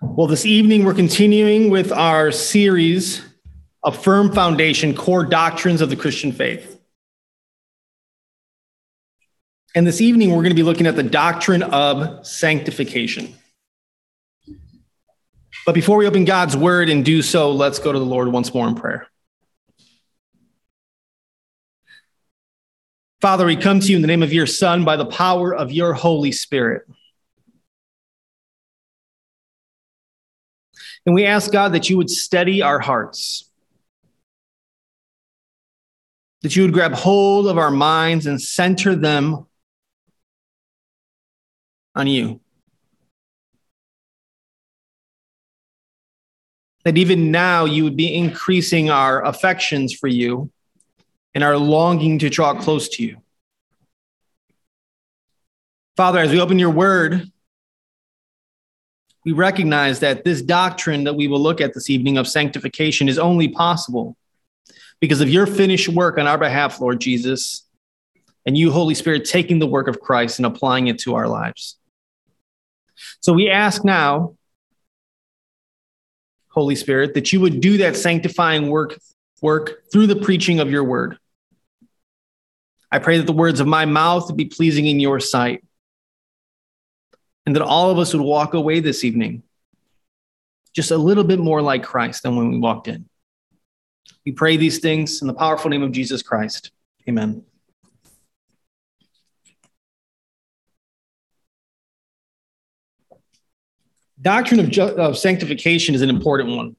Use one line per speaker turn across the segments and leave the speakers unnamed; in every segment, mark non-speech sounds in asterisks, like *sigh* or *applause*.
Well, this evening we're continuing with our series of Firm Foundation Core Doctrines of the Christian Faith. And this evening we're going to be looking at the doctrine of sanctification. But before we open God's word and do so, let's go to the Lord once more in prayer. Father, we come to you in the name of your Son by the power of your Holy Spirit. And we ask God that you would steady our hearts, that you would grab hold of our minds and center them on you. That even now you would be increasing our affections for you and our longing to draw close to you. Father, as we open your word, we recognize that this doctrine that we will look at this evening of sanctification is only possible because of your finished work on our behalf, Lord Jesus, and you, Holy Spirit, taking the work of Christ and applying it to our lives. So we ask now, Holy Spirit, that you would do that sanctifying work, work through the preaching of your word. I pray that the words of my mouth be pleasing in your sight and that all of us would walk away this evening just a little bit more like Christ than when we walked in. We pray these things in the powerful name of Jesus Christ. Amen. Doctrine of, ju- of sanctification is an important one.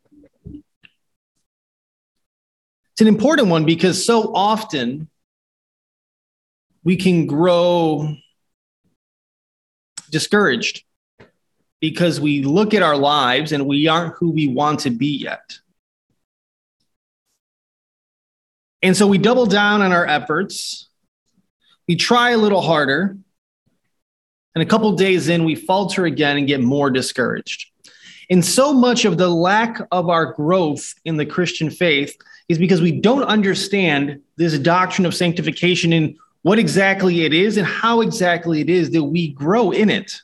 It's an important one because so often we can grow discouraged because we look at our lives and we aren't who we want to be yet. And so we double down on our efforts. We try a little harder. And a couple days in, we falter again and get more discouraged. And so much of the lack of our growth in the Christian faith is because we don't understand this doctrine of sanctification and what exactly it is and how exactly it is that we grow in it.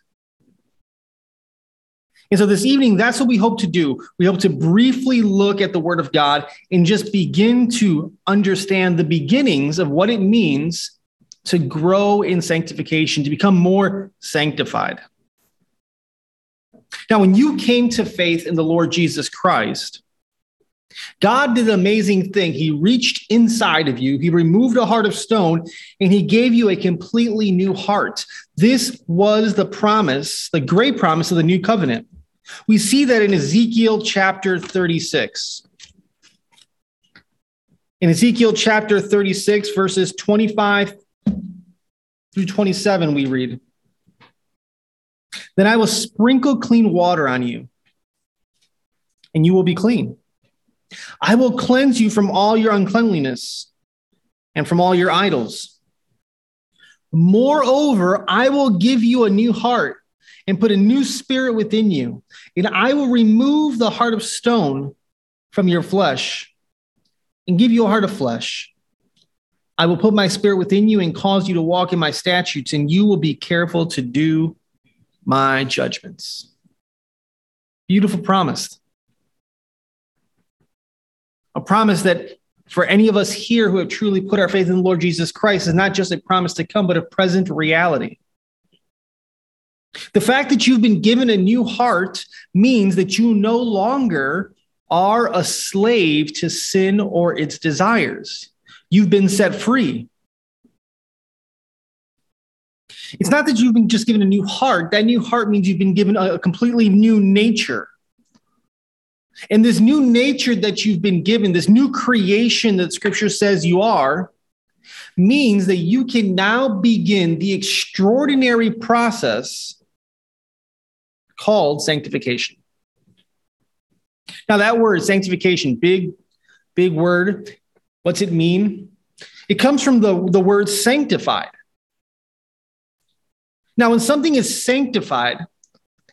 And so this evening, that's what we hope to do. We hope to briefly look at the Word of God and just begin to understand the beginnings of what it means to grow in sanctification, to become more sanctified. Now, when you came to faith in the Lord Jesus Christ, God did an amazing thing. He reached inside of you, He removed a heart of stone, and He gave you a completely new heart. This was the promise, the great promise of the new covenant. We see that in Ezekiel chapter 36. In Ezekiel chapter 36, verses 25 through 27, we read Then I will sprinkle clean water on you, and you will be clean. I will cleanse you from all your uncleanliness and from all your idols. Moreover, I will give you a new heart and put a new spirit within you, and I will remove the heart of stone from your flesh and give you a heart of flesh. I will put my spirit within you and cause you to walk in my statutes, and you will be careful to do my judgments. Beautiful promise a promise that for any of us here who have truly put our faith in the Lord Jesus Christ is not just a promise to come, but a present reality. The fact that you've been given a new heart means that you no longer are a slave to sin or its desires. You've been set free. It's not that you've been just given a new heart. That new heart means you've been given a completely new nature. And this new nature that you've been given, this new creation that scripture says you are, means that you can now begin the extraordinary process called sanctification. Now, that word, sanctification, big, big word. What's it mean? It comes from the, the word sanctified. Now, when something is sanctified,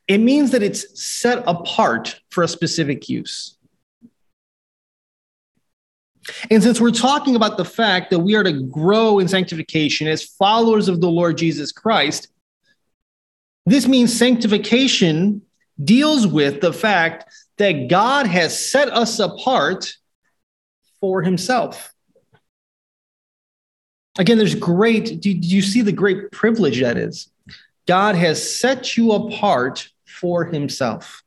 it means that it's set apart for a specific use. And since we're talking about the fact that we are to grow in sanctification as followers of the Lord Jesus Christ, this means sanctification deals with the fact that God has set us apart for himself. Again, there's great, do, you see the great privilege that is? God has set you apart for himself.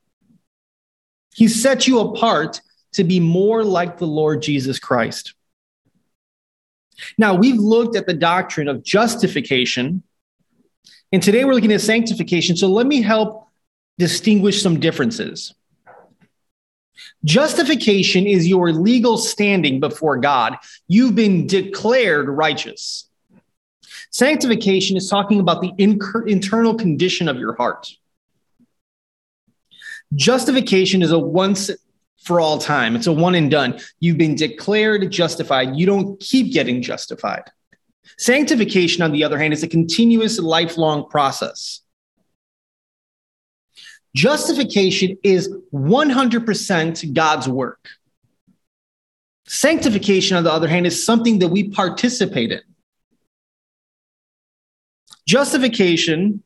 He set you apart to be more like the Lord Jesus Christ. Now, we've looked at the doctrine of justification, and today we're looking at sanctification. So let me help distinguish some differences. Justification is your legal standing before God. You've been declared righteous. Sanctification is talking about the internal condition of your heart. Justification is a once for all time, it's a one and done. You've been declared justified. You don't keep getting justified. Sanctification, on the other hand, is a continuous lifelong process. Justification is 100% God's work. Sanctification, on the other hand, is something that we participate in. Justification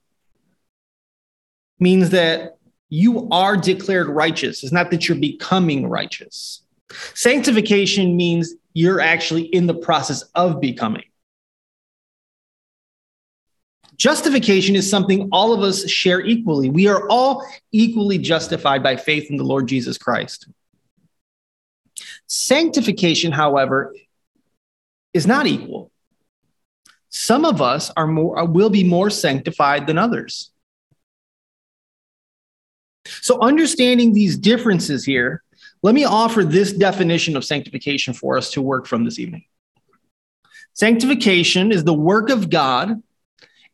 means that you are declared righteous. It's not that you're becoming righteous. Sanctification means you're actually in the process of becoming. Justification is something all of us share equally. We are all equally justified by faith in the Lord Jesus Christ. Sanctification, however, is not equal. Some of us are more will be more sanctified than others. So understanding these differences here, let me offer this definition of sanctification for us to work from this evening. Sanctification is the work of God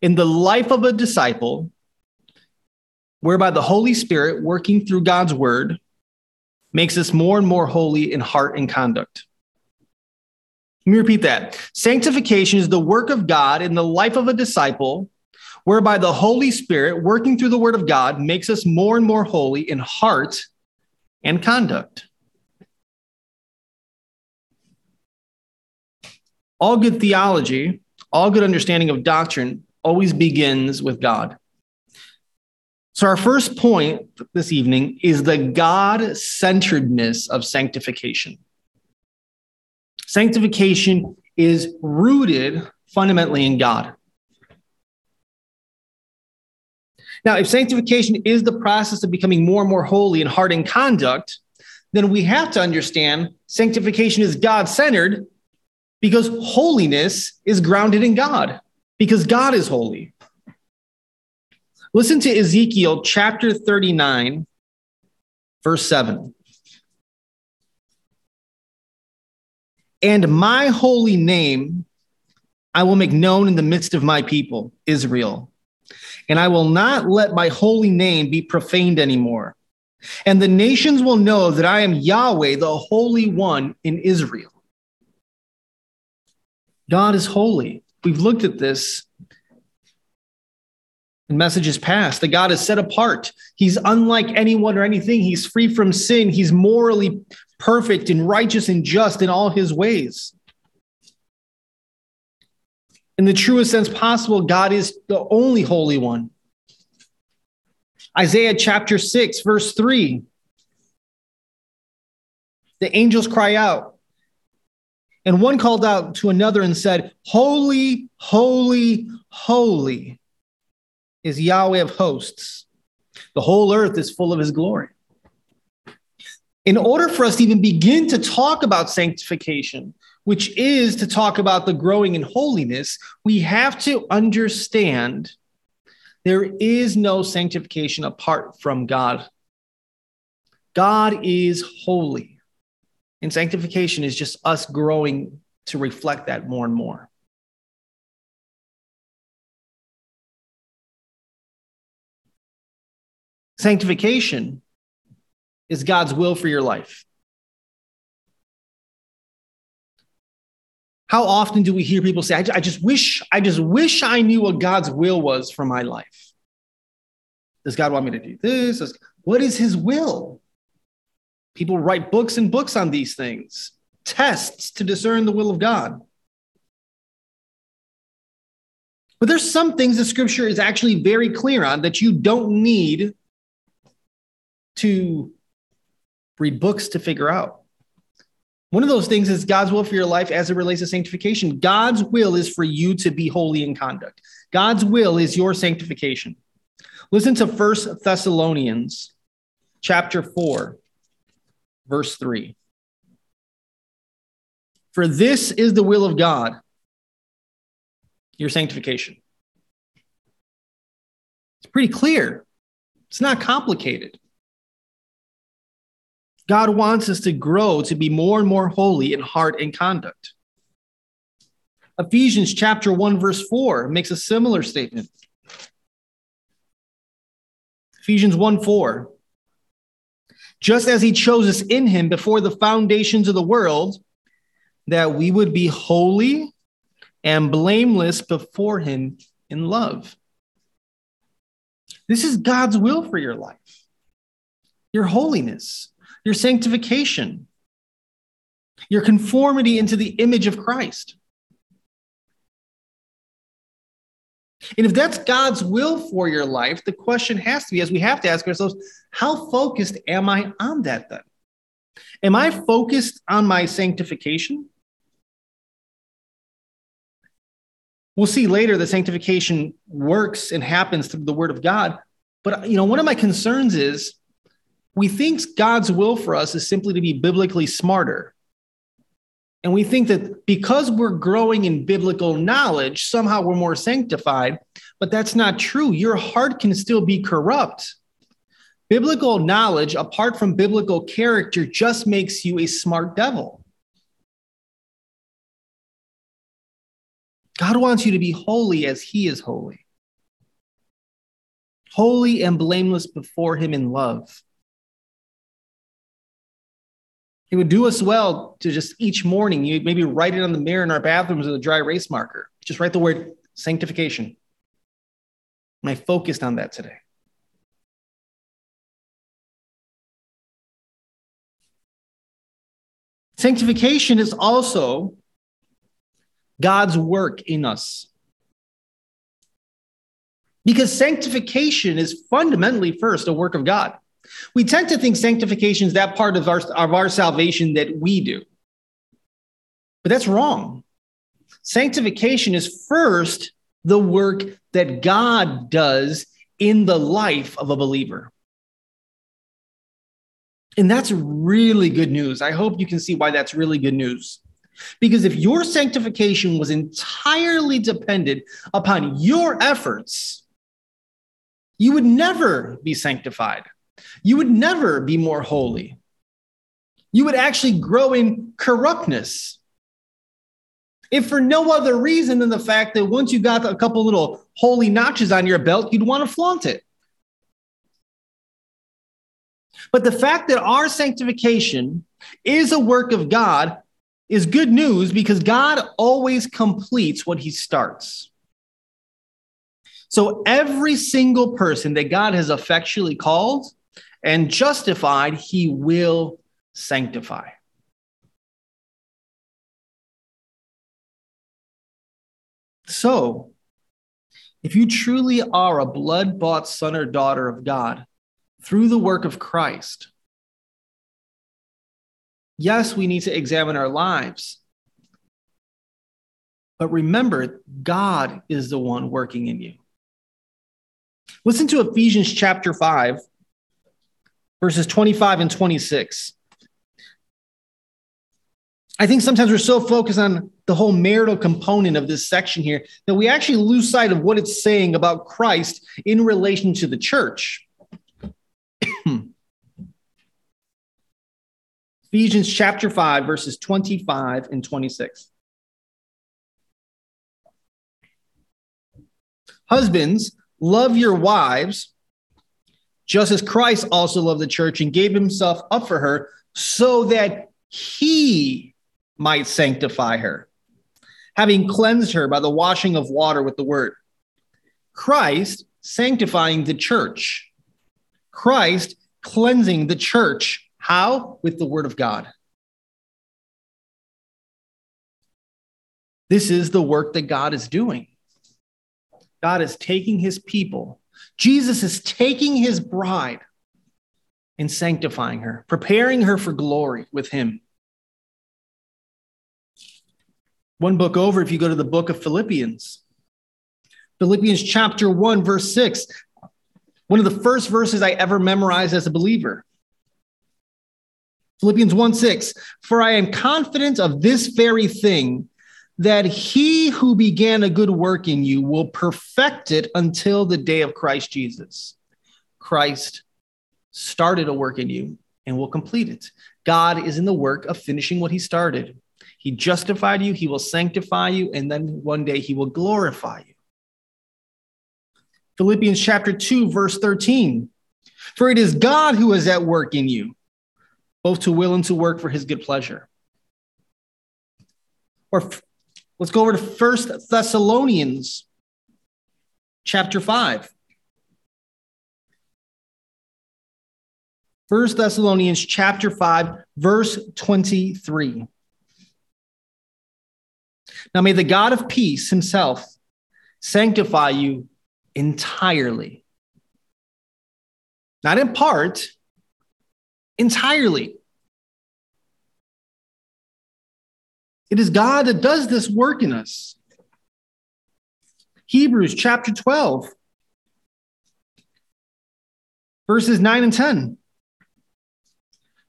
in the life of a disciple, whereby the Holy Spirit, working through God's word, makes us more and more holy in heart and conduct. Let me repeat that. Sanctification is the work of God in the life of a disciple, whereby the Holy Spirit, working through the word of God, makes us more and more holy in heart and conduct. All good theology, all good understanding of doctrine always begins with God. So, our first point this evening is the God centeredness of sanctification. Sanctification is rooted fundamentally in God. Now, if sanctification is the process of becoming more and more holy in heart and conduct, then we have to understand sanctification is God centered because holiness is grounded in God because God is holy. Listen to Ezekiel chapter 39, verse 7. And my holy name I will make known in the midst of my people, Israel. And I will not let my holy name be profaned anymore. And the nations will know that I am Yahweh, the Holy One in Israel. God is holy. We've looked at this in messages past that God is set apart. He's unlike anyone or anything. He's free from sin. He's morally perfect and righteous and just in all his ways. In the truest sense possible, God is the only holy one. Isaiah chapter 6, verse 3. The angels cry out, and one called out to another and said, Holy, holy, holy is Yahweh of hosts. The whole earth is full of his glory. In order for us to even begin to talk about sanctification, which is to talk about the growing in holiness, we have to understand there is no sanctification apart from God. God is holy. And sanctification is just us growing to reflect that more and more. Sanctification is God's will for your life. How often do we hear people say, I, just wish, I just wish I knew what God's will was for my life? Does God want me to do this? What is his will? People write books and books on these things, tests to discern the will of God. But there's some things that scripture is actually very clear on that you don't need to read books to figure out. One of those things is God's will for your life as it relates to sanctification. God's will is for you to be holy in conduct. God's will is your sanctification. Listen to First Thessalonians chapter 4, verse 3. For this is the will of God, your sanctification. It's pretty clear. It's not complicated. God wants us to grow to be more and more holy in heart and conduct. Ephesians chapter 1 verse 4 makes a similar statement. Ephesians 1 4. Just as he chose us in him before the foundations of the world, that we would be holy and blameless before him in love. This is God's will for your life, your holiness, your sanctification, your conformity into the image of Christ. And if that's God's will for your life, the question has to be, as we have to ask ourselves, how focused am I on that then? Am I focused on my sanctification? We'll see later that sanctification works and happens through the word of God. But you know, one of my concerns is we think God's will for us is simply to be biblically smarter. And we think that because we're growing in biblical knowledge, somehow we're more sanctified. But that's not true. Your heart can still be corrupt. Biblical knowledge, apart from biblical character, just makes you a smart devil. God wants you to be holy as he is holy, holy and blameless before him in love. It would do us well to just each morning, you maybe write it on the mirror in our bathrooms with a dry erase marker. Just write the word sanctification. Am I focused on that today? Sanctification is also God's work in us. Because sanctification is fundamentally first a work of God. We tend to think sanctification is that part of our, of our salvation that we do. But that's wrong. Sanctification is first the work that God does in the life of a believer. And that's really good news. I hope you can see why that's really good news. Because if your sanctification was entirely dependent upon your efforts, you would never be sanctified you would never be more holy. You would actually grow in corruptness. If for no other reason than the fact that once you got a couple little holy notches on your belt, you'd want to flaunt it. But the fact that our sanctification is a work of God is good news because God always completes what he starts. So every single person that God has effectually called and justified, he will sanctify. So, if you truly are a blood bought son or daughter of God through the work of Christ, yes, we need to examine our lives. But remember, God is the one working in you. Listen to Ephesians chapter 5, verses 25 and 26. I think sometimes we're so focused on the whole marital component of this section here that we actually lose sight of what it's saying about Christ in relation to the church. *clears throat* Ephesians chapter 5, verses 25 and 26. Husbands, love your wives just as Christ also loved the church and gave himself up for her so that he might sanctify her, having cleansed her by the washing of water with the word. Christ sanctifying the church. Christ cleansing the church. How? With the word of God. This is the work that God is doing. God is taking his people Jesus is taking his bride and sanctifying her, preparing her for glory with him. One book over, if you go to the book of Philippians, Philippians chapter 1, verse 6, one of the first verses I ever memorized as a believer. Philippians 1 6, for I am confident of this very thing, that he who began a good work in you will perfect it until the day of Christ Jesus. Christ started a work in you and will complete it. God is in the work of finishing what he started. He justified you, he will sanctify you, and then one day he will glorify you. Philippians chapter 2, verse 13. For it is God who is at work in you, both to will and to work for his good pleasure. Or let's go over to First Thessalonians chapter 5. First Thessalonians chapter 5, verse 23. Now may the God of peace himself sanctify you entirely. Not in part, entirely. It is God that does this work in us. Hebrews chapter 12, verses 9 and 10.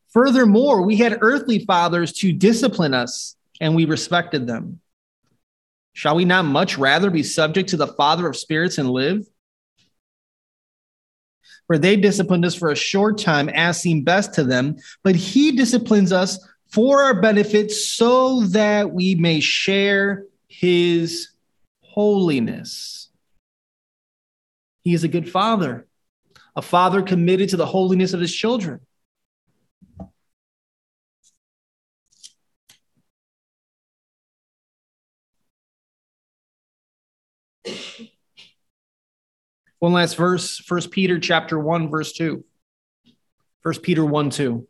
Furthermore, we had earthly fathers to discipline us, and we respected them. Shall we not much rather be subject to the Father of spirits and live? For they disciplined us for a short time as seemed best to them, but he disciplines us for our benefit so that we may share his holiness. He is a good father, a father committed to the holiness of his children. One last verse, First Peter chapter 1, verse 2. First Peter 1 2.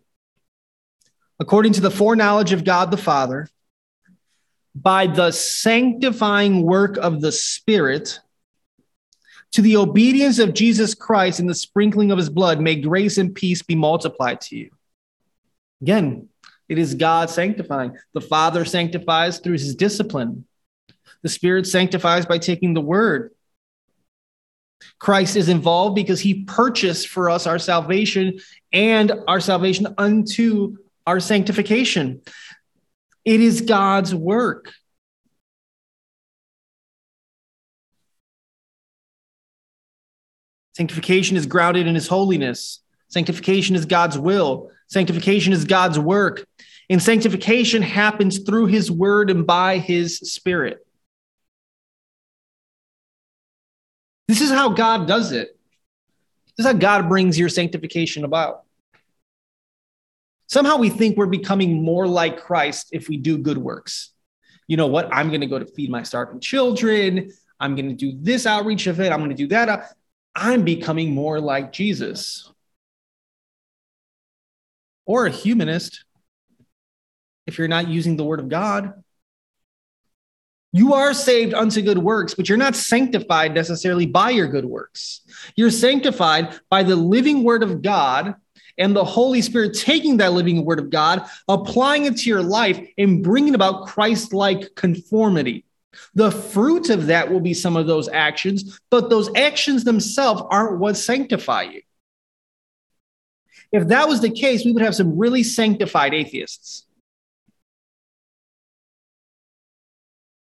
According to the foreknowledge of God the Father, by the sanctifying work of the Spirit, to the obedience of Jesus Christ and the sprinkling of his blood, may grace and peace be multiplied to you. Again, it is God sanctifying. The Father sanctifies through his discipline. The Spirit sanctifies by taking the word. Christ is involved because he purchased for us our salvation and our salvation unto our sanctification. It is God's work. Sanctification is grounded in his holiness. Sanctification is God's will. Sanctification is God's work. And sanctification happens through his word and by his spirit. This is how God does it. This is how God brings your sanctification about. Somehow we think we're becoming more like Christ if we do good works. You know what? I'm going to go to feed my starving children. I'm going to do this outreach event. I'm going to do that. I'm becoming more like Jesus. Or a humanist if you're not using the word of God. You are saved unto good works, but you're not sanctified necessarily by your good works. You're sanctified by the living word of God and the Holy Spirit taking that living word of God, applying it to your life, and bringing about Christ like conformity. The fruit of that will be some of those actions, but those actions themselves aren't what sanctify you. If that was the case, we would have some really sanctified atheists.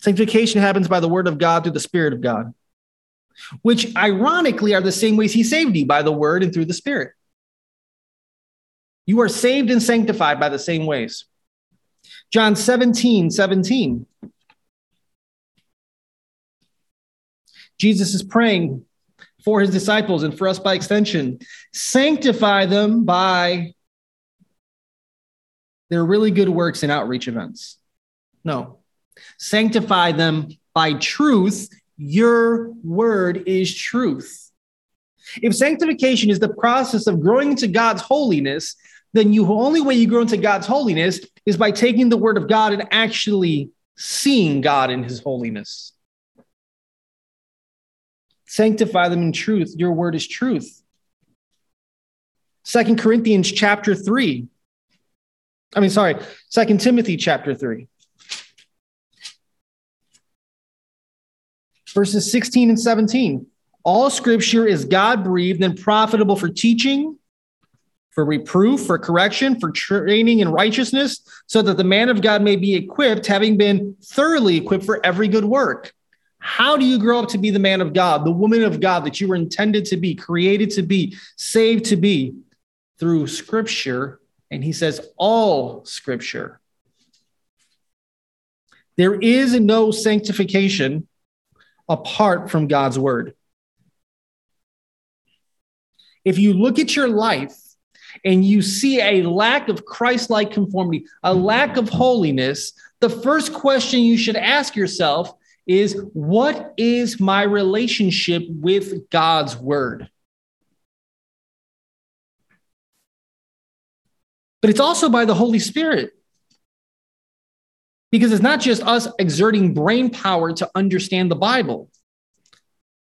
Sanctification happens by the word of God through the Spirit of God, which ironically are the same ways He saved you by the word and through the Spirit. You are saved and sanctified by the same ways. John 17, 17. Jesus is praying for his disciples and for us by extension. Sanctify them by their really good works and outreach events. No, Sanctify them by truth. Your word is truth. If sanctification is the process of growing into God's holiness, then the only way you grow into God's holiness is by taking the word of God and actually seeing God in his holiness. Sanctify them in truth. Your word is truth. Second Corinthians chapter 3. I mean, sorry, Second Timothy chapter 3. Verses 16 and 17. All scripture is God breathed and profitable for teaching, for reproof, for correction, for training in righteousness, so that the man of God may be equipped, having been thoroughly equipped for every good work. How do you grow up to be the man of God, the woman of God that you were intended to be, created to be, saved to be? Through scripture. And he says, all scripture. There is no sanctification apart from God's word. If you look at your life and you see a lack of Christ like conformity, a lack of holiness, the first question you should ask yourself is what is my relationship with God's word? But it's also by the Holy Spirit. Because it's not just us exerting brain power to understand the Bible.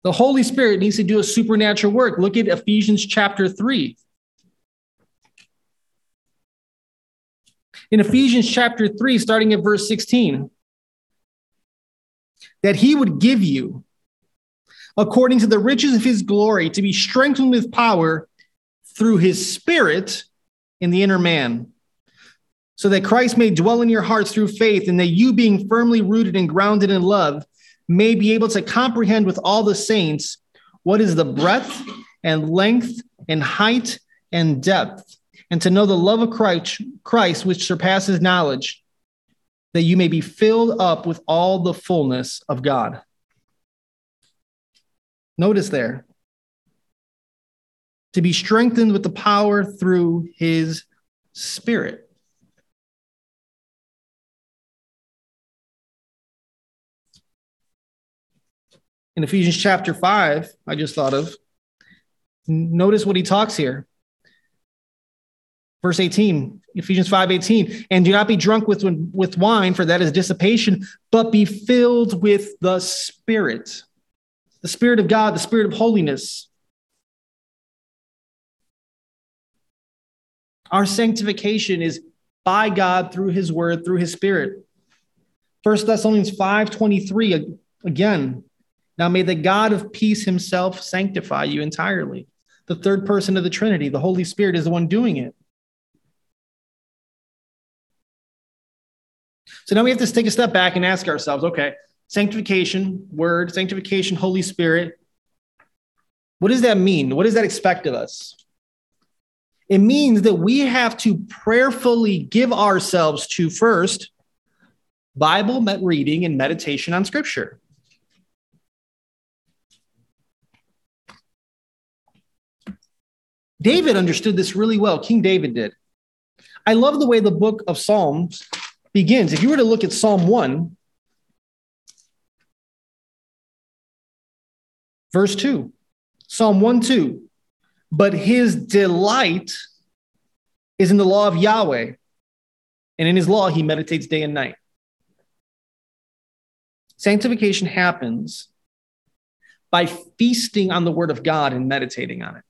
The Holy Spirit needs to do a supernatural work. Look at Ephesians chapter 3. In Ephesians chapter 3, starting at verse 16, that he would give you, according to the riches of his glory, to be strengthened with power through his spirit in the inner man, so that Christ may dwell in your hearts through faith, and that you, being firmly rooted and grounded in love, may be able to comprehend with all the saints what is the breadth and length and height and depth, and to know the love of Christ, Christ which surpasses knowledge, that you may be filled up with all the fullness of God. Notice there, to be strengthened with the power through his spirit. in Ephesians chapter 5, I just thought of. Notice what he talks here. Verse 18, Ephesians 5 18, and do not be drunk with, with wine, for that is dissipation, but be filled with the Spirit, the Spirit of God, the Spirit of holiness. Our sanctification is by God through his word, through his spirit. First Thessalonians 5 23, again, now may the God of peace himself sanctify you entirely. The third person of the Trinity, the Holy Spirit, is the one doing it. So now we have to take a step back and ask ourselves okay, sanctification, word, sanctification, Holy Spirit. What does that mean? What does that expect of us? It means that we have to prayerfully give ourselves to first Bible reading and meditation on Scripture. David understood this really well. King David did. I love the way the book of Psalms begins. If you were to look at Psalm 1, verse 2, Psalm 1 2, but his delight is in the law of Yahweh, and in his law he meditates day and night. Sanctification happens by feasting on the word of God and meditating on it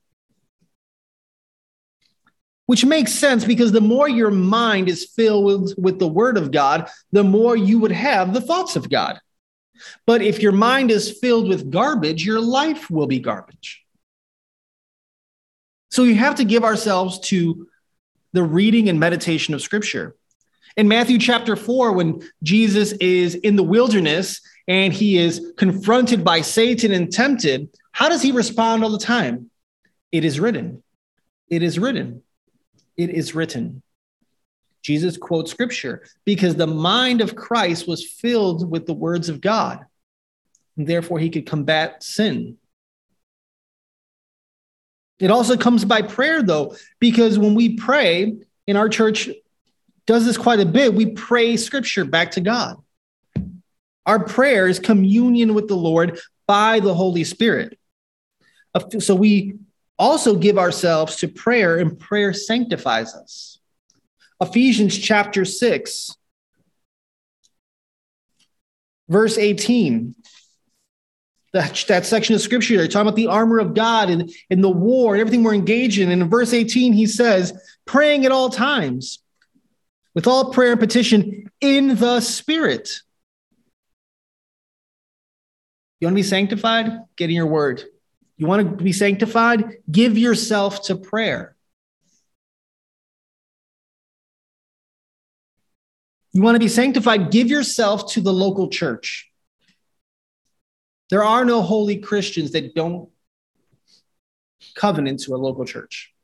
which makes sense because the more your mind is filled with the word of God, the more you would have the thoughts of God. But if your mind is filled with garbage, your life will be garbage. So you have to give ourselves to the reading and meditation of scripture. In Matthew chapter 4, when Jesus is in the wilderness and he is confronted by Satan and tempted, how does he respond all the time? It is written. It is written it is written. Jesus quotes scripture because the mind of Christ was filled with the words of God. And therefore, he could combat sin. It also comes by prayer, though, because when we pray, in our church does this quite a bit, we pray scripture back to God. Our prayer is communion with the Lord by the Holy Spirit. So we also give ourselves to prayer, and prayer sanctifies us. Ephesians chapter 6, verse 18. that, that section of scripture there, talking about the armor of God and, and the war and everything we're engaged in. And in verse 18, he says, praying at all times with all prayer and petition in the Spirit. You want to be sanctified? Get in your word. You want to be sanctified? Give yourself to prayer. You want to be sanctified? Give yourself to the local church. There are no holy Christians that don't covenant to a local church.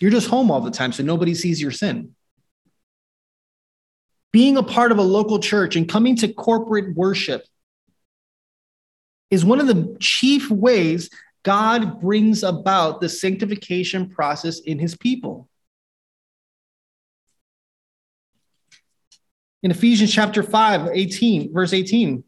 You're just home all the time, so nobody sees your sin. Being a part of a local church and coming to corporate worship is one of the chief ways God brings about the sanctification process in his people. in Ephesians chapter 5, 18, verse 18.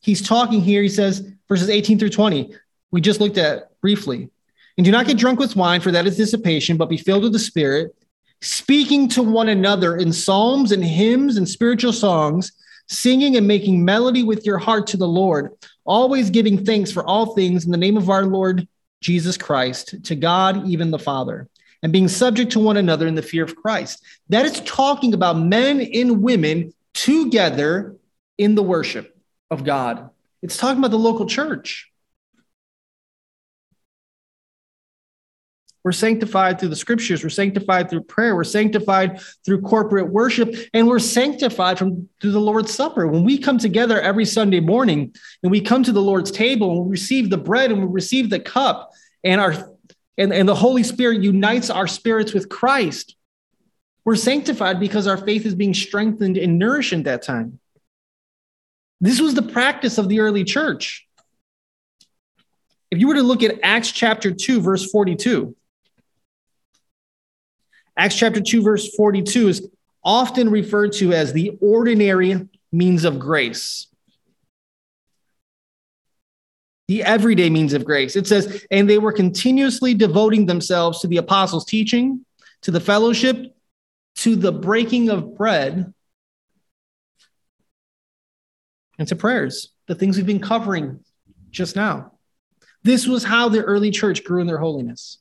He's talking here, he says, verses 18 through 20, we just looked at briefly. And do not get drunk with wine, for that is dissipation, but be filled with the Spirit, speaking to one another in psalms and hymns and spiritual songs, singing and making melody with your heart to the Lord, always giving thanks for all things in the name of our Lord Jesus Christ, to God, even the Father and being subject to one another in the fear of Christ. That is talking about men and women together in the worship of God. It's talking about the local church. We're sanctified through the scriptures. We're sanctified through prayer. We're sanctified through corporate worship. And we're sanctified from through the Lord's Supper. When we come together every Sunday morning and we come to the Lord's table and we receive the bread and we receive the cup and our and, and the Holy Spirit unites our spirits with Christ. We're sanctified because our faith is being strengthened and nourished at that time. This was the practice of the early church. If you were to look at Acts chapter 2, verse 42, Acts chapter 2, verse 42 is often referred to as the ordinary means of grace the everyday means of grace. It says, and they were continuously devoting themselves to the apostles' teaching, to the fellowship, to the breaking of bread, and to prayers, the things we've been covering just now. This was how the early church grew in their holiness.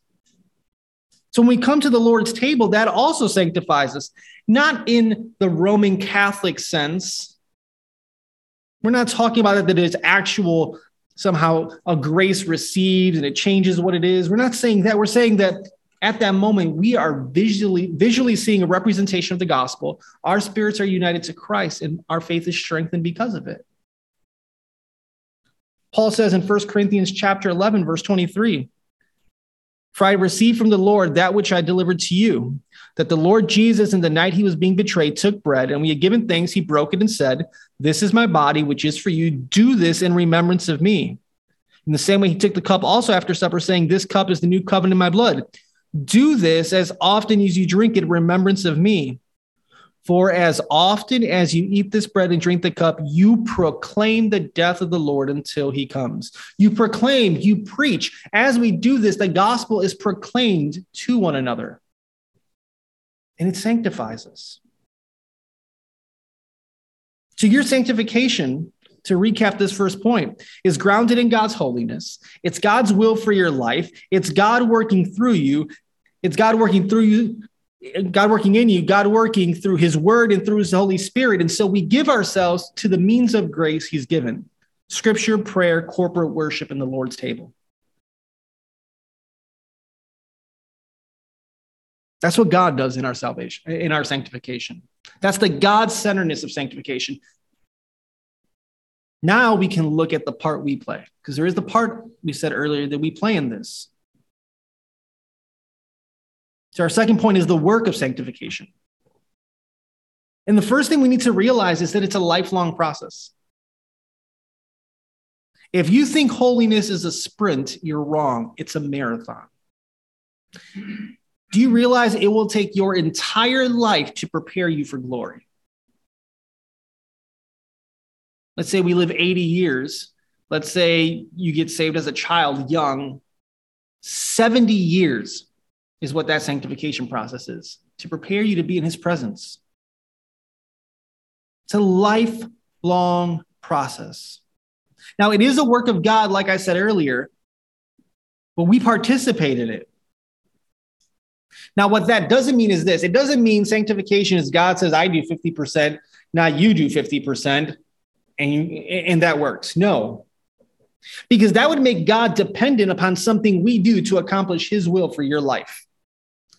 So when we come to the Lord's table, that also sanctifies us, not in the Roman Catholic sense. We're not talking about it that it's actual somehow a grace received and it changes what it is. We're not saying that. We're saying that at that moment we are visually visually seeing a representation of the gospel. Our spirits are united to Christ and our faith is strengthened because of it. Paul says in 1 Corinthians chapter 11 verse 23, "For I received from the Lord that which I delivered to you." that the Lord Jesus, in the night he was being betrayed, took bread, and we had given thanks. He broke it and said, This is my body, which is for you. Do this in remembrance of me. In the same way, he took the cup also after supper, saying, This cup is the new covenant in my blood. Do this as often as you drink it in remembrance of me. For as often as you eat this bread and drink the cup, you proclaim the death of the Lord until he comes. You proclaim, you preach. As we do this, the gospel is proclaimed to one another and it sanctifies us. So, your sanctification, to recap this first point, is grounded in God's holiness. It's God's will for your life. It's God working through you. It's God working through you, God working in you, God working through his word and through his Holy Spirit. And so we give ourselves to the means of grace he's given scripture, prayer, corporate worship, and the Lord's table. That's what God does in our salvation, in our sanctification. That's the God centeredness of sanctification. Now we can look at the part we play, because there is the part we said earlier that we play in this. So, our second point is the work of sanctification. And the first thing we need to realize is that it's a lifelong process. If you think holiness is a sprint, you're wrong. It's a marathon. Do you realize it will take your entire life to prepare you for glory? Let's say we live 80 years. Let's say you get saved as a child, young. 70 years is what that sanctification process is to prepare you to be in his presence. It's a lifelong process. Now, it is a work of God, like I said earlier, but we participate in it. Now, what that doesn't mean is this it doesn't mean sanctification is God says, I do 50%, not you do 50%, and, and that works. No, because that would make God dependent upon something we do to accomplish his will for your life.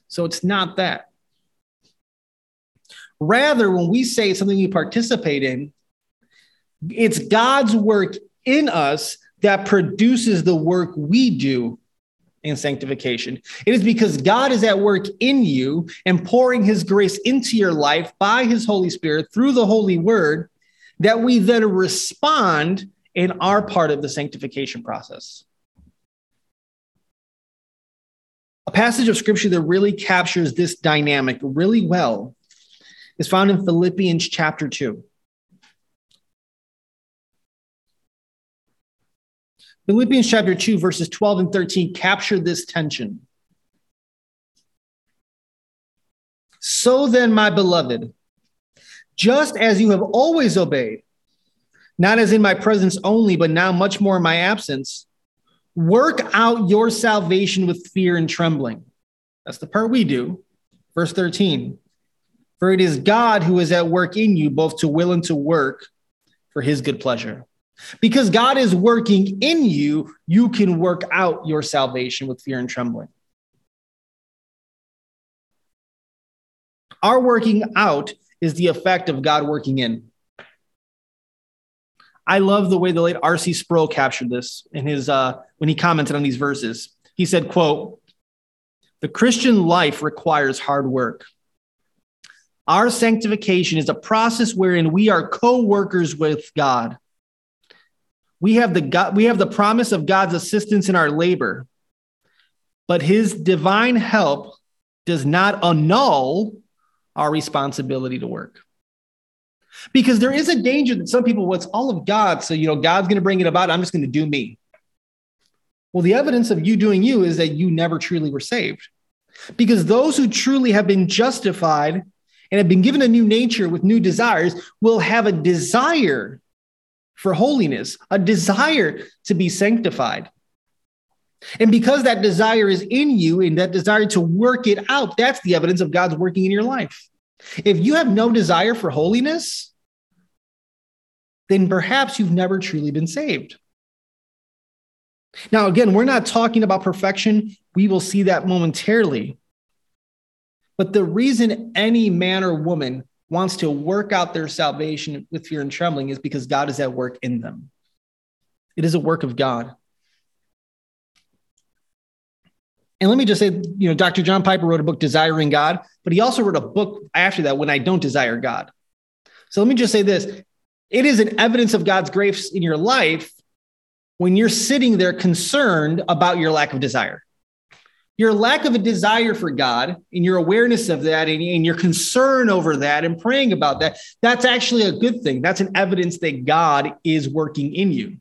So it's not that. Rather, when we say something we participate in, it's God's work in us that produces the work we do in sanctification. It is because God is at work in you and pouring his grace into your life by his Holy Spirit through the Holy Word that we then respond in our part of the sanctification process. A passage of scripture that really captures this dynamic really well is found in Philippians chapter 2. Philippians chapter 2, verses 12 and 13 capture this tension. So then, my beloved, just as you have always obeyed, not as in my presence only, but now much more in my absence, work out your salvation with fear and trembling. That's the part we do. Verse 13 For it is God who is at work in you, both to will and to work for his good pleasure. Because God is working in you, you can work out your salvation with fear and trembling. Our working out is the effect of God working in. I love the way the late R.C. Sproul captured this in his uh, when he commented on these verses. He said, "quote The Christian life requires hard work. Our sanctification is a process wherein we are co-workers with God. We have the God, we have the promise of God's assistance in our labor, but His divine help does not annul our responsibility to work." Because there is a danger that some people, well, it's all of God. So, you know, God's going to bring it about. I'm just going to do me. Well, the evidence of you doing you is that you never truly were saved. Because those who truly have been justified and have been given a new nature with new desires will have a desire for holiness, a desire to be sanctified. And because that desire is in you and that desire to work it out, that's the evidence of God's working in your life. If you have no desire for holiness, then perhaps you've never truly been saved. Now, again, we're not talking about perfection. We will see that momentarily. But the reason any man or woman wants to work out their salvation with fear and trembling is because God is at work in them. It is a work of God. And let me just say, you know, Dr. John Piper wrote a book, Desiring God, but he also wrote a book after that, When I Don't Desire God. So let me just say this it is an evidence of God's grace in your life when you're sitting there concerned about your lack of desire. Your lack of a desire for God and your awareness of that and, and your concern over that and praying about that, that's actually a good thing. That's an evidence that God is working in you.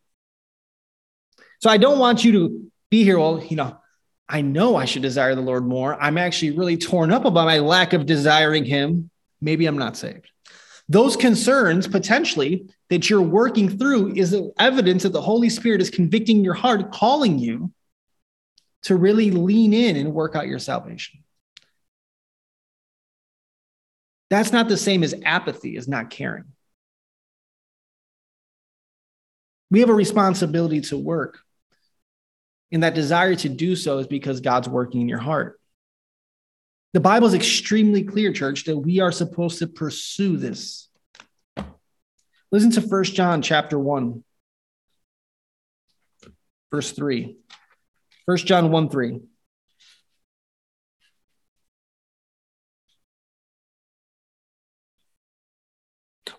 So I don't want you to be here, well, you know, I know I should desire the Lord more. I'm actually really torn up about my lack of desiring Him. Maybe I'm not saved. Those concerns, potentially, that you're working through is evidence that the Holy Spirit is convicting your heart, calling you to really lean in and work out your salvation. That's not the same as apathy, as not caring. We have a responsibility to work. And that desire to do so is because God's working in your heart. The Bible is extremely clear, church, that we are supposed to pursue this. Listen to 1 John chapter 1, verse 3. 1 John 1 3.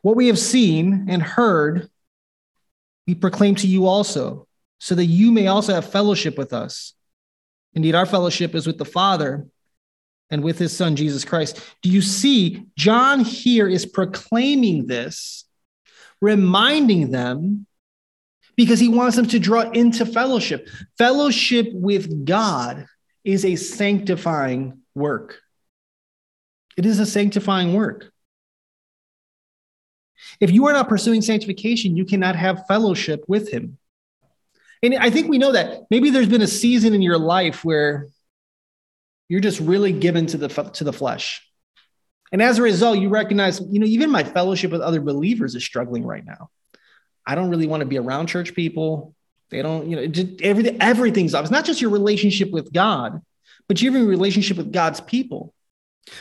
What we have seen and heard, we proclaim to you also so that you may also have fellowship with us. Indeed, our fellowship is with the Father and with his Son, Jesus Christ. Do you see? John here is proclaiming this, reminding them, because he wants them to draw into fellowship. Fellowship with God is a sanctifying work. It is a sanctifying work. If you are not pursuing sanctification, you cannot have fellowship with him. And I think we know that maybe there's been a season in your life where you're just really given to the to the flesh. And as a result, you recognize, you know, even my fellowship with other believers is struggling right now. I don't really want to be around church people. They don't, you know, everything, everything's off. It's not just your relationship with God, but you have a relationship with God's people.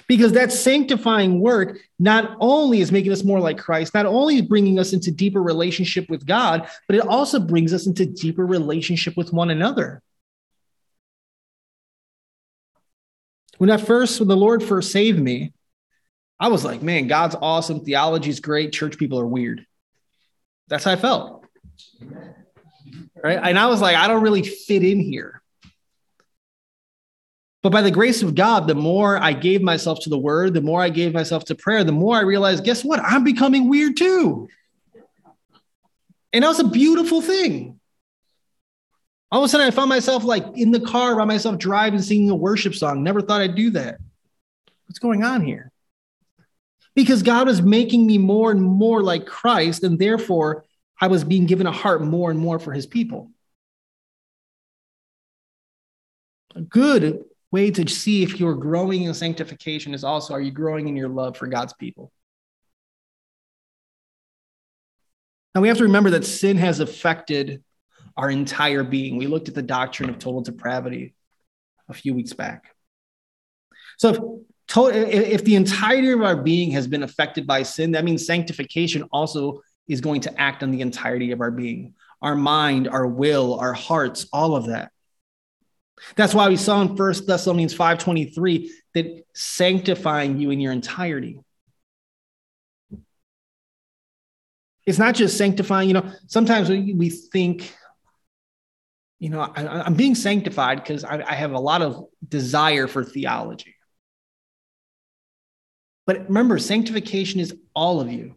Because that sanctifying work not only is making us more like Christ, not only bringing us into deeper relationship with God, but it also brings us into deeper relationship with one another. When I first, when the Lord first saved me, I was like, man, God's awesome. Theology is great. Church people are weird. That's how I felt. Right. And I was like, I don't really fit in here. But by the grace of God, the more I gave myself to the word, the more I gave myself to prayer, the more I realized, guess what? I'm becoming weird too. And that was a beautiful thing. All of a sudden, I found myself like in the car by myself driving, singing a worship song. Never thought I'd do that. What's going on here? Because God was making me more and more like Christ, and therefore I was being given a heart more and more for his people. A good way to see if you're growing in sanctification is also are you growing in your love for God's people? Now we have to remember that sin has affected our entire being. We looked at the doctrine of total depravity a few weeks back. So if, total, if the entirety of our being has been affected by sin, that means sanctification also is going to act on the entirety of our being our mind, our will, our hearts, all of that. That's why we saw in First Thessalonians 5:23 that sanctifying you in your entirety. It's not just sanctifying, you know, sometimes we, we think, you know, I, am being sanctified because I, I have a lot of desire for theology. But remember, sanctification is all of you.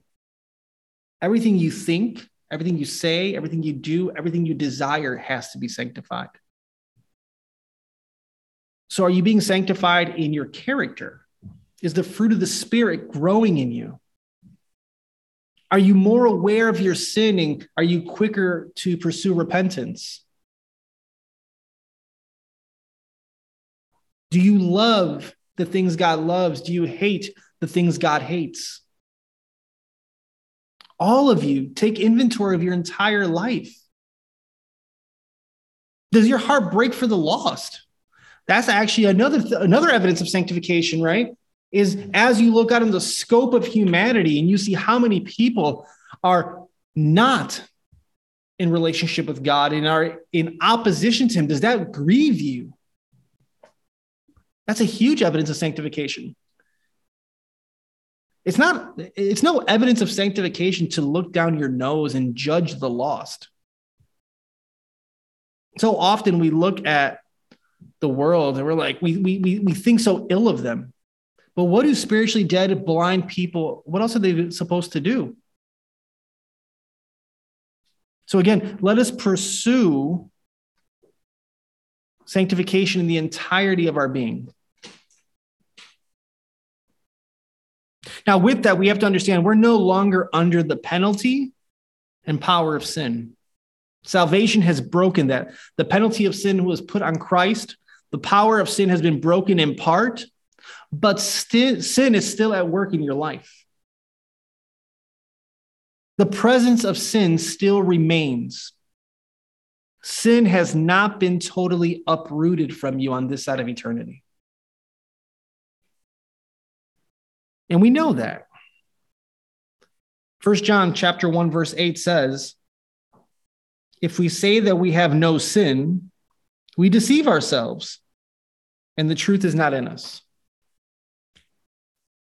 Everything you think, everything you say, everything you do, everything you desire has to be sanctified. So, are you being sanctified in your character? Is the fruit of the Spirit growing in you? Are you more aware of your sinning? Are you quicker to pursue repentance? Do you love the things God loves? Do you hate the things God hates? All of you take inventory of your entire life. Does your heart break for the lost? That's actually another th- another evidence of sanctification, right? Is as you look out in the scope of humanity and you see how many people are not in relationship with God and are in opposition to Him, does that grieve you? That's a huge evidence of sanctification. It's not, it's no evidence of sanctification to look down your nose and judge the lost. So often we look at the world and we're like, we, we, we, we think so ill of them. But what do spiritually dead, blind people, what else are they supposed to do? So again, let us pursue sanctification in the entirety of our being. Now, with that, we have to understand we're no longer under the penalty and power of sin. Salvation has broken that. The penalty of sin was put on Christ. The power of sin has been broken in part, but sin is still at work in your life. The presence of sin still remains. Sin has not been totally uprooted from you on this side of eternity. And we know that. First John chapter 1 verse 8 says, if we say that we have no sin, we deceive ourselves and the truth is not in us.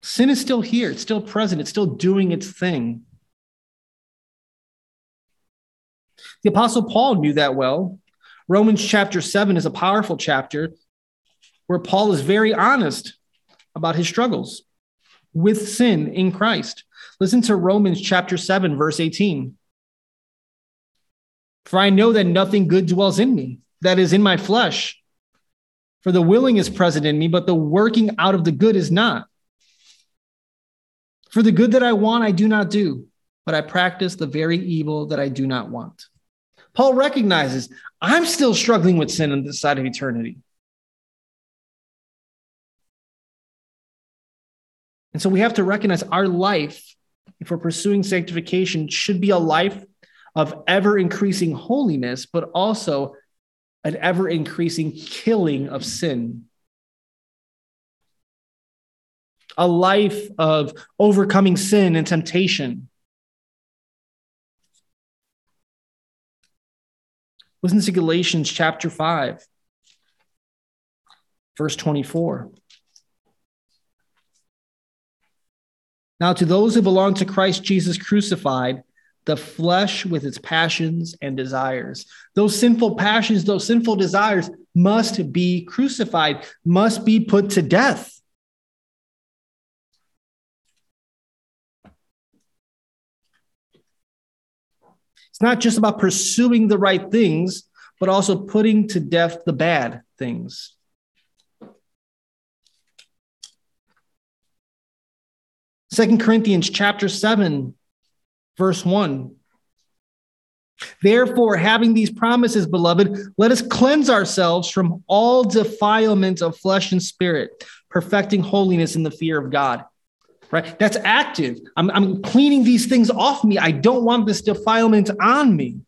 Sin is still here, it's still present, it's still doing its thing. The Apostle Paul knew that well. Romans chapter 7 is a powerful chapter where Paul is very honest about his struggles with sin in Christ. Listen to Romans chapter 7, verse 18. For I know that nothing good dwells in me, that is in my flesh. For the willing is present in me, but the working out of the good is not. For the good that I want, I do not do, but I practice the very evil that I do not want. Paul recognizes I'm still struggling with sin on this side of eternity. And so we have to recognize our life, if we're pursuing sanctification, should be a life of ever increasing holiness, but also an ever increasing killing of sin. A life of overcoming sin and temptation. Listen to Galatians chapter 5, verse 24. Now, to those who belong to Christ Jesus crucified, the flesh with its passions and desires. Those sinful passions, those sinful desires must be crucified, must be put to death. It's not just about pursuing the right things, but also putting to death the bad things. Second Corinthians chapter 7 verse 1 Therefore having these promises beloved let us cleanse ourselves from all defilement of flesh and spirit perfecting holiness in the fear of God. Right? That's active. I'm, I'm cleaning these things off me. I don't want this defilement on me.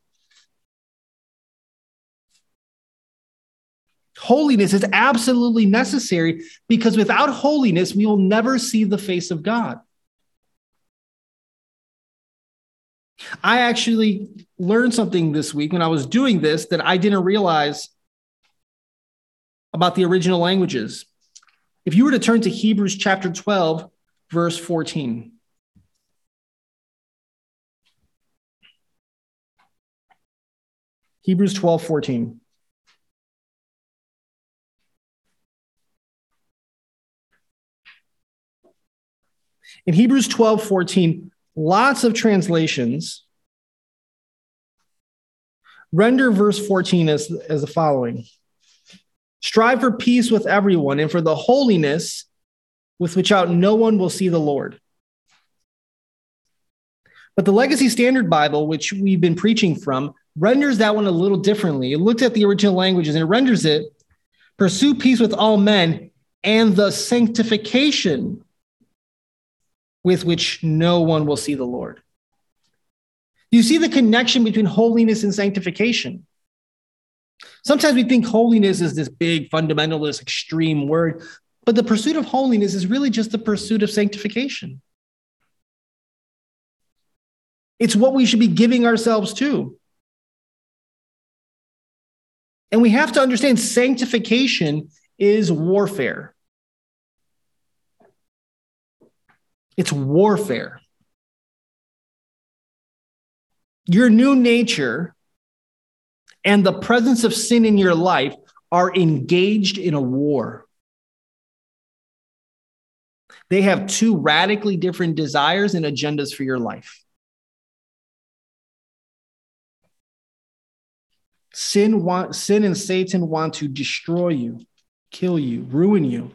Holiness is absolutely necessary because without holiness, we will never see the face of God. I actually learned something this week when I was doing this that I didn't realize about the original languages. If you were to turn to Hebrews chapter 12, verse 14. Hebrews 12, 14. In Hebrews 12, 14, lots of translations render verse 14 as, as the following Strive for peace with everyone and for the holiness with which out no one will see the Lord. But the Legacy Standard Bible, which we've been preaching from, renders that one a little differently. It looked at the original languages and it renders it pursue peace with all men and the sanctification with which no one will see the Lord. You see the connection between holiness and sanctification. Sometimes we think holiness is this big, fundamentalist, extreme word, but the pursuit of holiness is really just the pursuit of sanctification. It's what we should be giving ourselves to. And we have to understand sanctification is warfare. It's warfare. Your new nature and the presence of sin in your life are engaged in a war. They have two radically different desires and agendas for your life. Sin, want, sin and Satan want to destroy you, kill you, ruin you.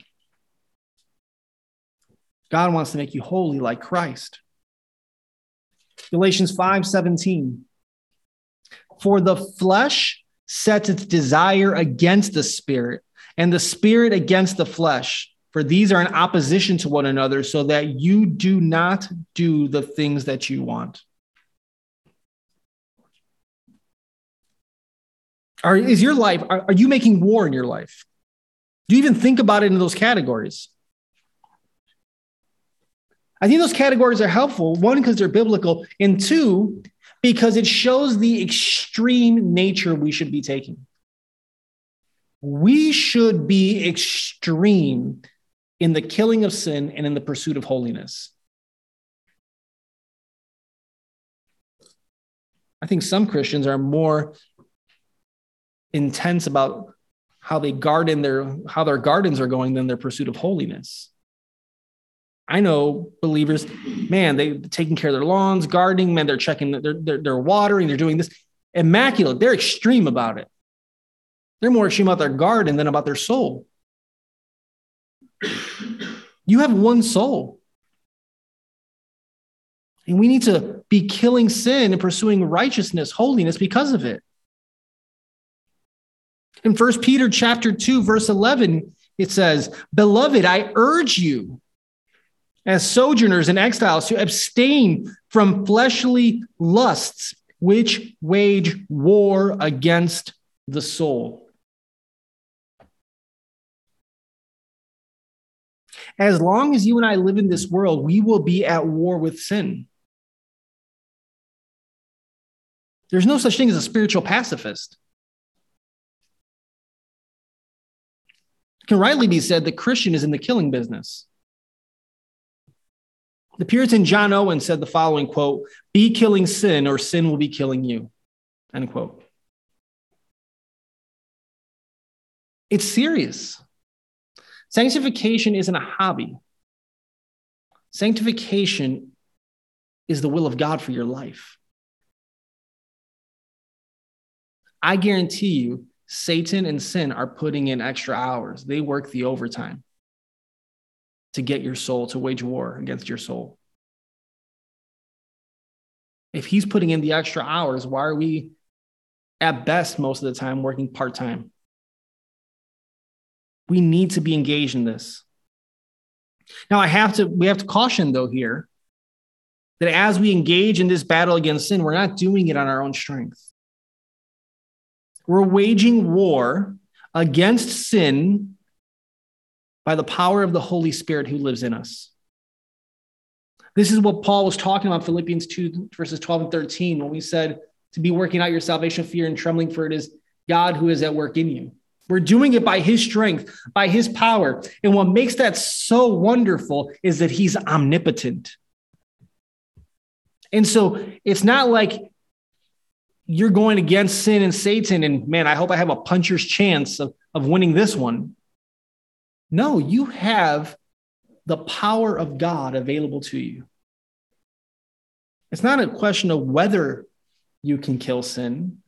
God wants to make you holy like Christ. Galatians 5 17. For the flesh sets its desire against the spirit, and the spirit against the flesh. For these are in opposition to one another, so that you do not do the things that you want. Are, is your life, are, are you making war in your life? Do you even think about it in those categories? I think those categories are helpful. One, because they're biblical, and two, because it shows the extreme nature we should be taking. We should be extreme in the killing of sin and in the pursuit of holiness. I think some Christians are more intense about how they garden their how their gardens are going than their pursuit of holiness. I know believers, man, they taking care of their lawns, gardening, man, they're checking, they're, they're, they're watering, they're doing this. Immaculate. They're extreme about it. They're more extreme about their garden than about their soul. You have one soul. And we need to be killing sin and pursuing righteousness, holiness because of it. In First Peter chapter 2 verse 11 it says, "Beloved, I urge you as sojourners and exiles to abstain from fleshly lusts which wage war against the soul." As long as you and I live in this world, we will be at war with sin. There's no such thing as a spiritual pacifist. It can rightly be said that Christian is in the killing business. The Puritan John Owen said the following quote, be killing sin or sin will be killing you. End quote. It's serious. Sanctification isn't a hobby. Sanctification is the will of God for your life. I guarantee you, Satan and sin are putting in extra hours. They work the overtime to get your soul, to wage war against your soul. If he's putting in the extra hours, why are we at best most of the time working part time? We need to be engaged in this. Now, I have to, we have to caution though here that as we engage in this battle against sin, we're not doing it on our own strength. We're waging war against sin by the power of the Holy Spirit who lives in us. This is what Paul was talking about Philippians 2, verses 12 and 13, when we said to be working out your salvation, fear, and trembling, for it is God who is at work in you. We're doing it by his strength, by his power. And what makes that so wonderful is that he's omnipotent. And so it's not like you're going against sin and Satan, and man, I hope I have a puncher's chance of, of winning this one. No, you have the power of God available to you. It's not a question of whether you can kill sin,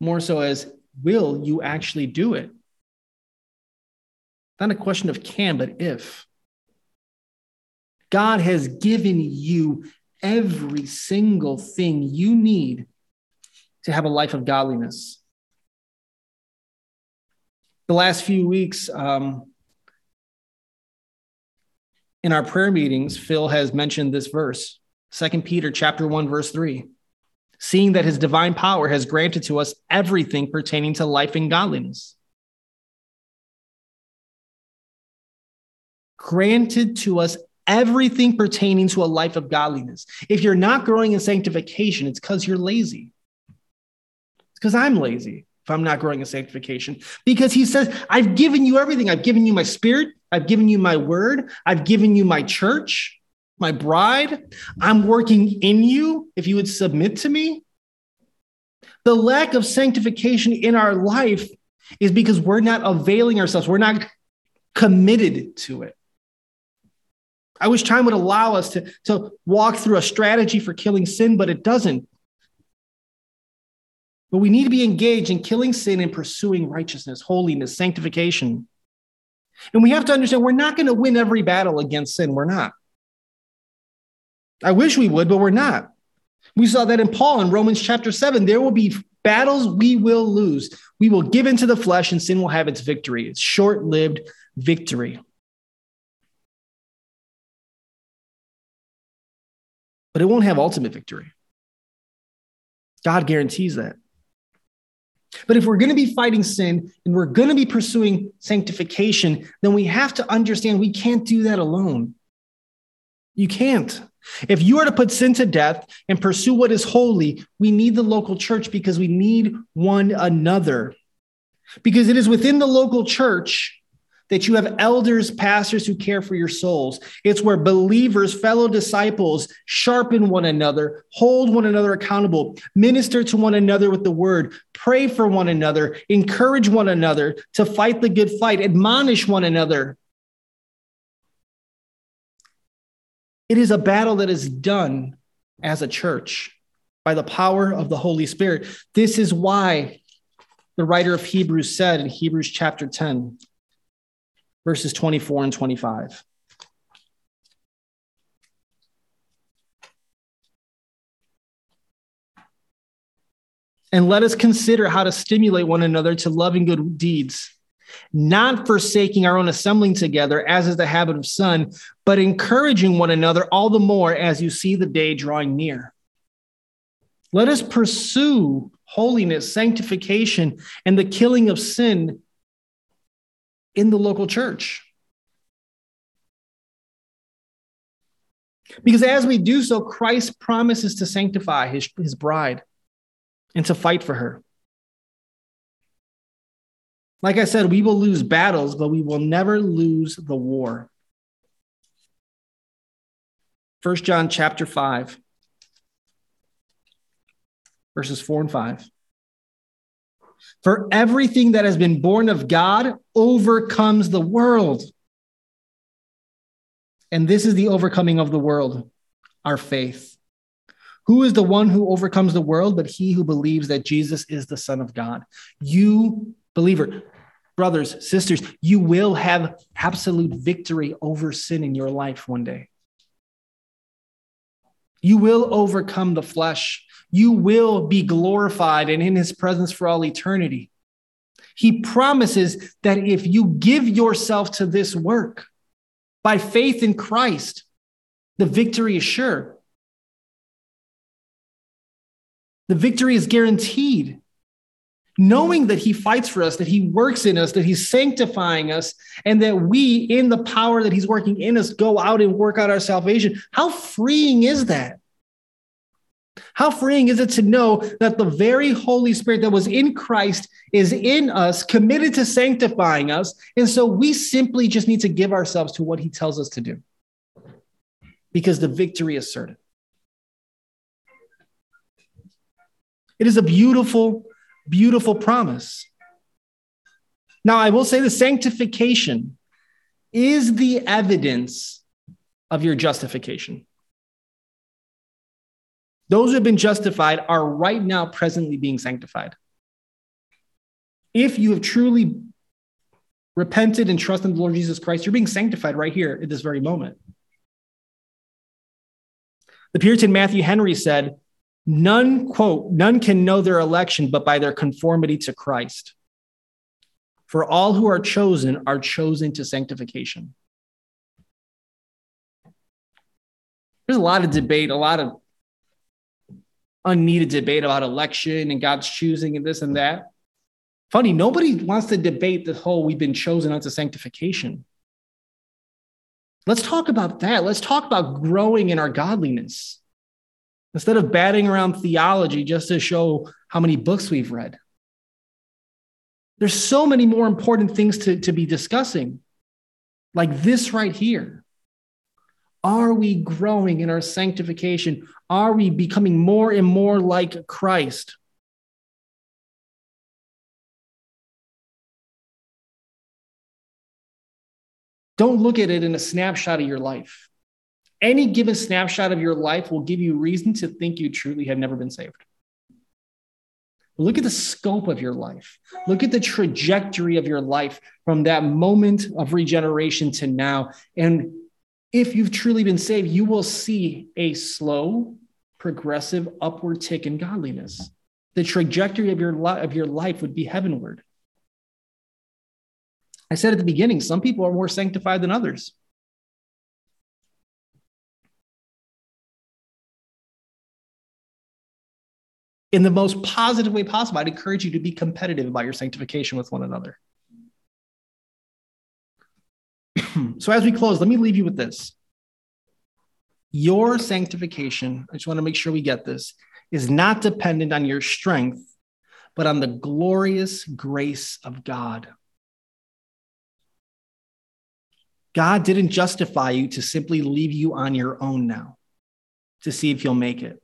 more so as will you actually do it? Not a question of can, but if. God has given you every single thing you need to have a life of godliness. The last few weeks, um, in our prayer meetings, Phil has mentioned this verse, 2 Peter chapter 1, verse 3 seeing that his divine power has granted to us everything pertaining to life and godliness. Granted to us everything pertaining to a life of godliness. If you're not growing in sanctification, it's because you're lazy. It's because I'm lazy if I'm not growing in sanctification. Because he says, I've given you everything. I've given you my spirit. I've given you my word. I've given you my church my bride. I'm working in you if you would submit to me. The lack of sanctification in our life is because we're not availing ourselves, we're not committed to it. I wish time would allow us to, to walk through a strategy for killing sin, but it doesn't. But we need to be engaged in killing sin and pursuing righteousness, holiness, sanctification. And we have to understand we're not going to win every battle against sin. We're not. I wish we would, but we're not. We saw that in Paul in Romans chapter 7. There will be battles we will lose. We will give into the flesh and sin will have its victory. It's short lived victory. But it won't have ultimate victory. God guarantees that. But if we're going to be fighting sin and we're going to be pursuing sanctification, then we have to understand we can't do that alone. You can't. If you are to put sin to death and pursue what is holy, we need the local church because we need one another. Because it is within the local church that you have elders, pastors who care for your souls. It's where believers, fellow disciples, sharpen one another, hold one another accountable, minister to one another with the word, pray for one another, encourage one another to fight the good fight, admonish one another It is a battle that is done as a church by the power of the Holy Spirit. This is why the writer of Hebrews said in Hebrews chapter 10, verses 24 and 25. And let us consider how to stimulate one another to loving good deeds, not forsaking our own assembling together, as is the habit of some, but encouraging one another all the more as you see the day drawing near. Let us pursue holiness, sanctification, and the killing of sin in the local church. Because as we do so, Christ promises to sanctify his, his bride and to fight for her. Like I said, we will lose battles, but we will never lose the war. First John chapter 5 verses 4 and 5. For everything that has been born of God overcomes the world. And this is the overcoming of the world, our faith. Who is the one who overcomes the world but he who believes that Jesus is the Son of God? You, believer, brothers, sisters, you will have absolute victory over sin in your life one day. You will overcome the flesh. You will be glorified and in his presence for all eternity. He promises that if you give yourself to this work by faith in Christ, the victory is sure. The victory is guaranteed. Knowing that he fights for us, that he works in us, that he's sanctifying us, and that we, in the power that he's working in us, go out and work out our salvation. How freeing is that? How freeing is it to know that the very Holy Spirit that was in Christ is in us, committed to sanctifying us. And so we simply just need to give ourselves to what he tells us to do because the victory is certain. It is a beautiful, beautiful promise. Now, I will say the sanctification is the evidence of your justification. Those who have been justified are right now presently being sanctified. If you have truly repented and trusted in the Lord Jesus Christ, you're being sanctified right here at this very moment. The Puritan Matthew Henry said, None, quote, none can know their election but by their conformity to Christ. For all who are chosen are chosen to sanctification. There's a lot of debate, a lot of unneeded debate about election and God's choosing and this and that. Funny, nobody wants to debate the whole we've been chosen unto sanctification. Let's talk about that. Let's talk about growing in our godliness instead of batting around theology just to show how many books we've read. There's so many more important things to, to be discussing, like this right here. Are we growing in our sanctification? Are we becoming more and more like Christ? Don't look at it in a snapshot of your life. Any given snapshot of your life will give you reason to think you truly have never been saved. Look at the scope of your life. Look at the trajectory of your life from that moment of regeneration to now. And if you've truly been saved, you will see a slow, progressive upward tick in godliness. The trajectory of your, li- of your life would be heavenward. I said at the beginning, some people are more sanctified than others. In the most positive way possible, I'd encourage you to be competitive about your sanctification with one another. So as we close, let me leave you with this. Your sanctification, I just want to make sure we get this, is not dependent on your strength, but on the glorious grace of God. God didn't justify you to simply leave you on your own now to see if you'll make it.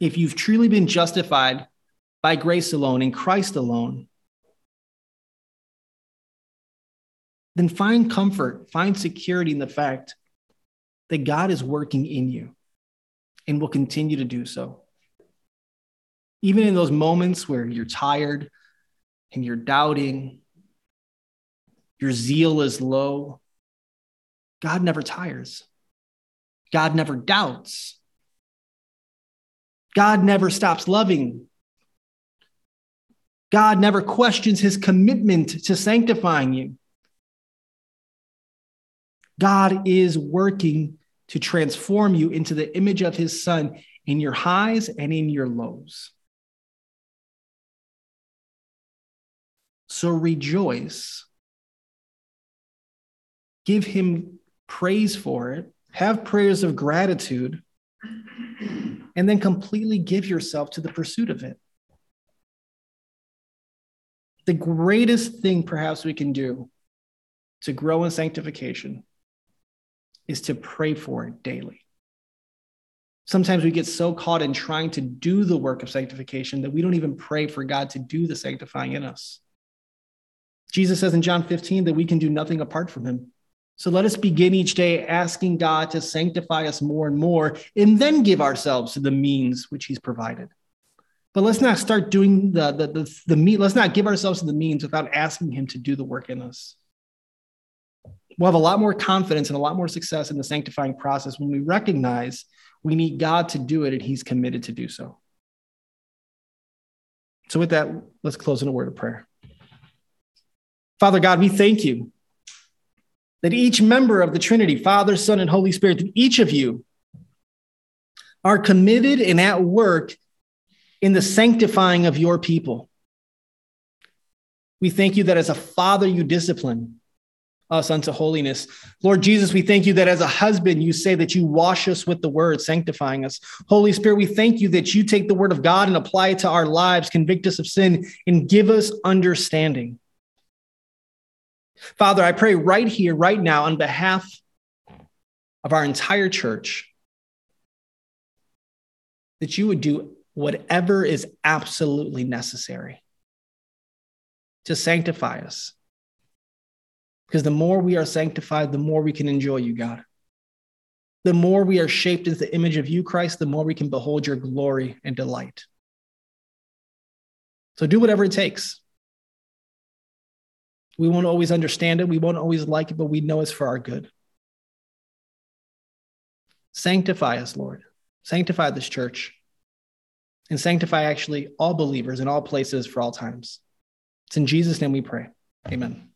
If you've truly been justified by grace alone in Christ alone, then find comfort, find security in the fact that God is working in you and will continue to do so. Even in those moments where you're tired and you're doubting, your zeal is low, God never tires. God never doubts. God never stops loving. God never questions his commitment to sanctifying you. God is working to transform you into the image of his son in your highs and in your lows. So rejoice. Give him praise for it. Have prayers of gratitude. And then completely give yourself to the pursuit of it. The greatest thing, perhaps, we can do to grow in sanctification is to pray for it daily. Sometimes we get so caught in trying to do the work of sanctification that we don't even pray for God to do the sanctifying in us. Jesus says in John 15 that we can do nothing apart from him. So let us begin each day asking God to sanctify us more and more, and then give ourselves to the means which he's provided. But let's not start doing the, the, the, the meat. Let's not give ourselves to the means without asking him to do the work in us. We'll have a lot more confidence and a lot more success in the sanctifying process when we recognize we need God to do it and he's committed to do so. So, with that, let's close in a word of prayer. Father God, we thank you that each member of the Trinity, Father, Son, and Holy Spirit, that each of you are committed and at work in the sanctifying of your people. We thank you that as a father, you discipline us unto holiness. Lord Jesus, we thank you that as a husband, you say that you wash us with the word, sanctifying us. Holy Spirit, we thank you that you take the word of God and apply it to our lives, convict us of sin, and give us understanding. Father, I pray right here, right now, on behalf of our entire church, that you would do whatever is absolutely necessary to sanctify us because the more we are sanctified, the more we can enjoy you, God. The more we are shaped into the image of you, Christ, the more we can behold your glory and delight. So do whatever it takes. We won't always understand it, we won't always like it, but we know it's for our good. Sanctify us, Lord. Sanctify this church and sanctify actually all believers in all places for all times. It's in Jesus' name we pray. Amen.